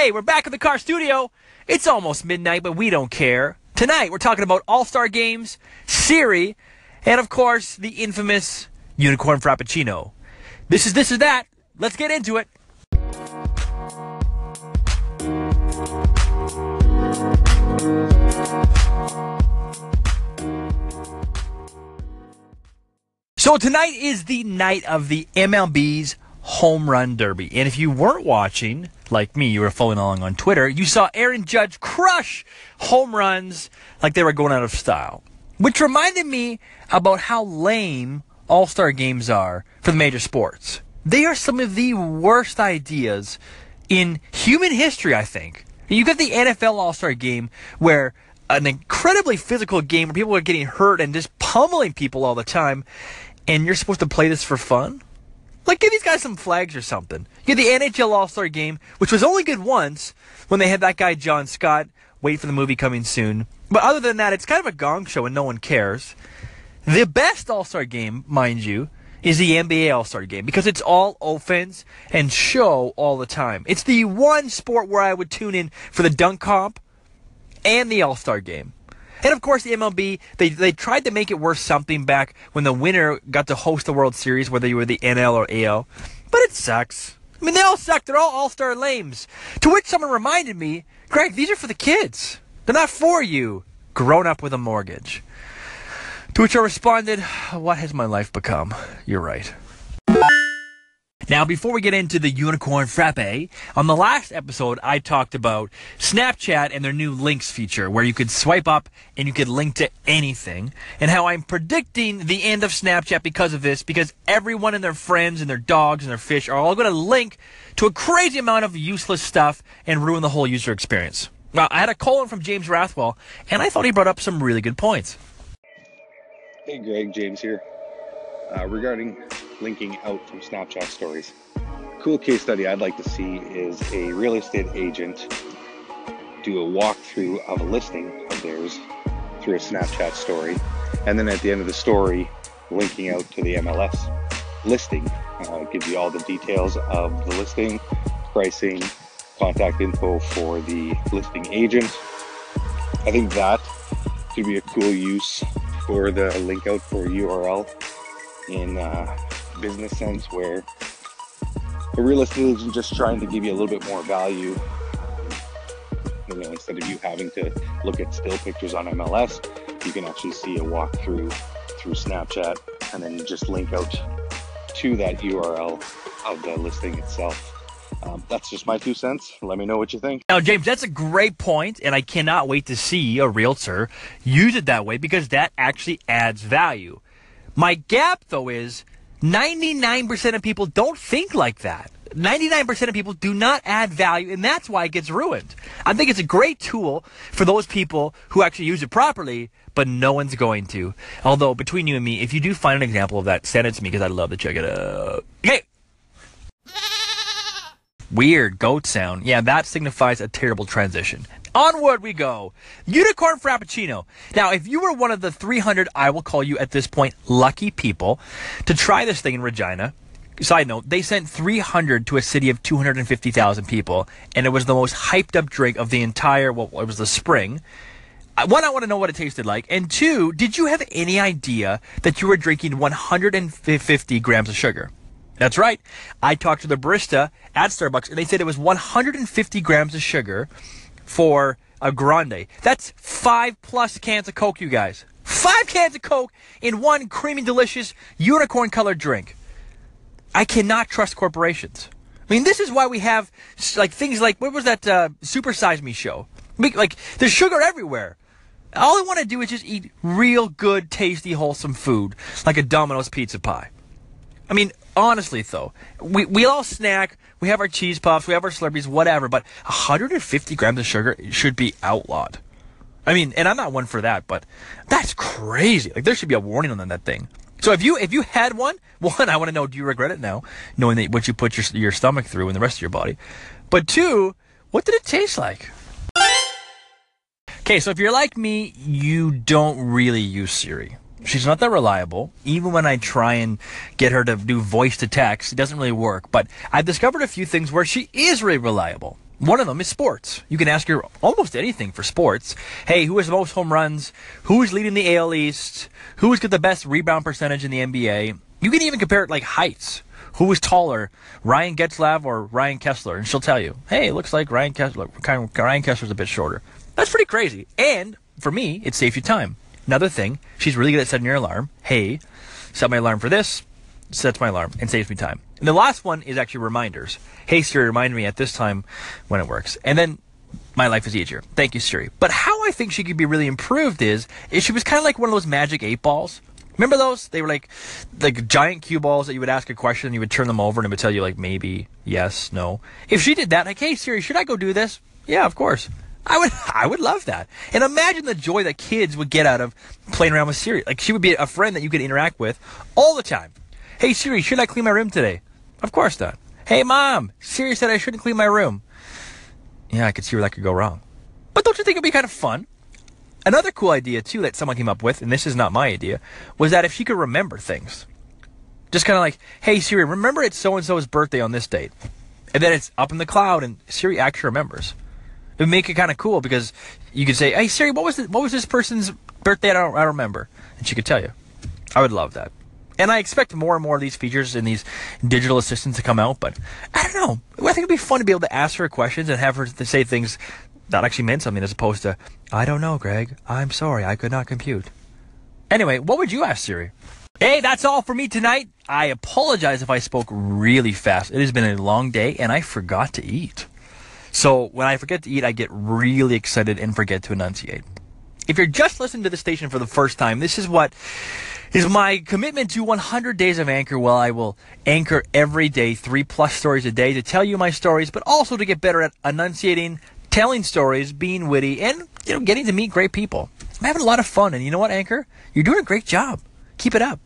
Hey, we're back in the car studio. It's almost midnight, but we don't care. Tonight, we're talking about All Star Games, Siri, and of course, the infamous Unicorn Frappuccino. This is this is that. Let's get into it. So tonight is the night of the MLB's Home Run Derby. And if you weren't watching, like me, you were following along on Twitter, you saw Aaron Judge crush home runs like they were going out of style. Which reminded me about how lame All Star games are for the major sports. They are some of the worst ideas in human history, I think. You got the NFL All Star game where an incredibly physical game where people are getting hurt and just pummeling people all the time, and you're supposed to play this for fun? Like, give these guys some flags or something. You get the NHL All Star game, which was only good once when they had that guy John Scott. Wait for the movie coming soon. But other than that, it's kind of a gong show and no one cares. The best All Star game, mind you, is the NBA All Star game because it's all offense and show all the time. It's the one sport where I would tune in for the dunk comp and the All Star game. And of course, the MLB, they, they tried to make it worth something back when the winner got to host the World Series, whether you were the NL or AL. But it sucks. I mean, they all suck. They're all all star lames. To which someone reminded me, Greg, these are for the kids. They're not for you, grown up with a mortgage. To which I responded, What has my life become? You're right. Now, before we get into the unicorn frappe, on the last episode, I talked about Snapchat and their new links feature where you could swipe up and you could link to anything, and how I'm predicting the end of Snapchat because of this, because everyone and their friends and their dogs and their fish are all going to link to a crazy amount of useless stuff and ruin the whole user experience. Well, I had a call in from James Rathwell, and I thought he brought up some really good points. Hey Greg, James here. Uh, regarding linking out from Snapchat stories, cool case study I'd like to see is a real estate agent do a walkthrough of a listing of theirs through a Snapchat story, and then at the end of the story, linking out to the MLS listing. Uh, gives you all the details of the listing, pricing, contact info for the listing agent. I think that could be a cool use for the link out for URL in uh, business sense where the real estate agent is just trying to give you a little bit more value. You know, instead of you having to look at still pictures on MLS, you can actually see a walkthrough through Snapchat and then just link out to that URL of the listing itself. Um, that's just my two cents. Let me know what you think. Now, James, that's a great point, and I cannot wait to see a realtor use it that way because that actually adds value. My gap, though, is 99% of people don't think like that. 99% of people do not add value, and that's why it gets ruined. I think it's a great tool for those people who actually use it properly, but no one's going to. Although, between you and me, if you do find an example of that, send it to me because I'd love to check it out. Okay. Weird goat sound. Yeah, that signifies a terrible transition. Onward we go. Unicorn Frappuccino. Now, if you were one of the 300, I will call you at this point, lucky people to try this thing in Regina, side note, they sent 300 to a city of 250,000 people, and it was the most hyped up drink of the entire, well, it was the spring. Uh, One, I want to know what it tasted like. And two, did you have any idea that you were drinking 150 grams of sugar? That's right. I talked to the barista at Starbucks, and they said it was 150 grams of sugar for a grande. That's five plus cans of Coke, you guys. Five cans of Coke in one creamy, delicious unicorn colored drink. I cannot trust corporations. I mean, this is why we have like things like what was that uh, Super Size Me show? Like, there's sugar everywhere. All I want to do is just eat real good, tasty, wholesome food, like a Domino's pizza pie. I mean, honestly though, we, we all snack, we have our cheese puffs, we have our Slurpees, whatever, but 150 grams of sugar should be outlawed. I mean, and I'm not one for that, but that's crazy. Like there should be a warning on that thing. So if you if you had one, one, I want to know, do you regret it now, knowing that what you put your your stomach through and the rest of your body? But two, what did it taste like? Okay, so if you're like me, you don't really use Siri. She's not that reliable. Even when I try and get her to do voice to text, it doesn't really work. But I've discovered a few things where she is really reliable. One of them is sports. You can ask her almost anything for sports. Hey, who has the most home runs? Who is leading the AL East? Who has got the best rebound percentage in the NBA? You can even compare it like heights. Who is taller, Ryan Getzlaf or Ryan Kesler? And she'll tell you, hey, it looks like Ryan Kesler. Ryan Kesler's a bit shorter. That's pretty crazy. And for me, it saves you time. Another thing, she's really good at setting your alarm. Hey, set my alarm for this, sets my alarm, and saves me time. And the last one is actually reminders. Hey Siri, remind me at this time when it works. And then my life is easier. Thank you, Siri. But how I think she could be really improved is, is she was kind of like one of those magic eight balls. Remember those? They were like like giant cue balls that you would ask a question and you would turn them over and it would tell you like maybe, yes, no. If she did that, like, hey Siri, should I go do this? Yeah, of course. I would I would love that. And imagine the joy that kids would get out of playing around with Siri. Like she would be a friend that you could interact with all the time. Hey Siri, should I clean my room today? Of course not. Hey, mom, Siri said I shouldn't clean my room. Yeah, I could see where that could go wrong. But don't you think it'd be kind of fun? Another cool idea, too, that someone came up with, and this is not my idea, was that if she could remember things. Just kind of like, hey, Siri, remember it's so and so's birthday on this date. And then it's up in the cloud, and Siri actually remembers. It would make it kind of cool because you could say, hey, Siri, what was, the, what was this person's birthday? I don't, I remember. And she could tell you. I would love that. And I expect more and more of these features and these digital assistants to come out, but I don't know. I think it'd be fun to be able to ask her questions and have her say things that actually meant something as opposed to, I don't know, Greg. I'm sorry, I could not compute. Anyway, what would you ask Siri? Hey, that's all for me tonight. I apologize if I spoke really fast. It has been a long day and I forgot to eat. So when I forget to eat, I get really excited and forget to enunciate. If you're just listening to the station for the first time, this is what is my commitment to 100 days of anchor. Well i will anchor every day three plus stories a day to tell you my stories but also to get better at enunciating telling stories being witty and you know getting to meet great people. I'm having a lot of fun and you know what anchor? You're doing a great job. Keep it up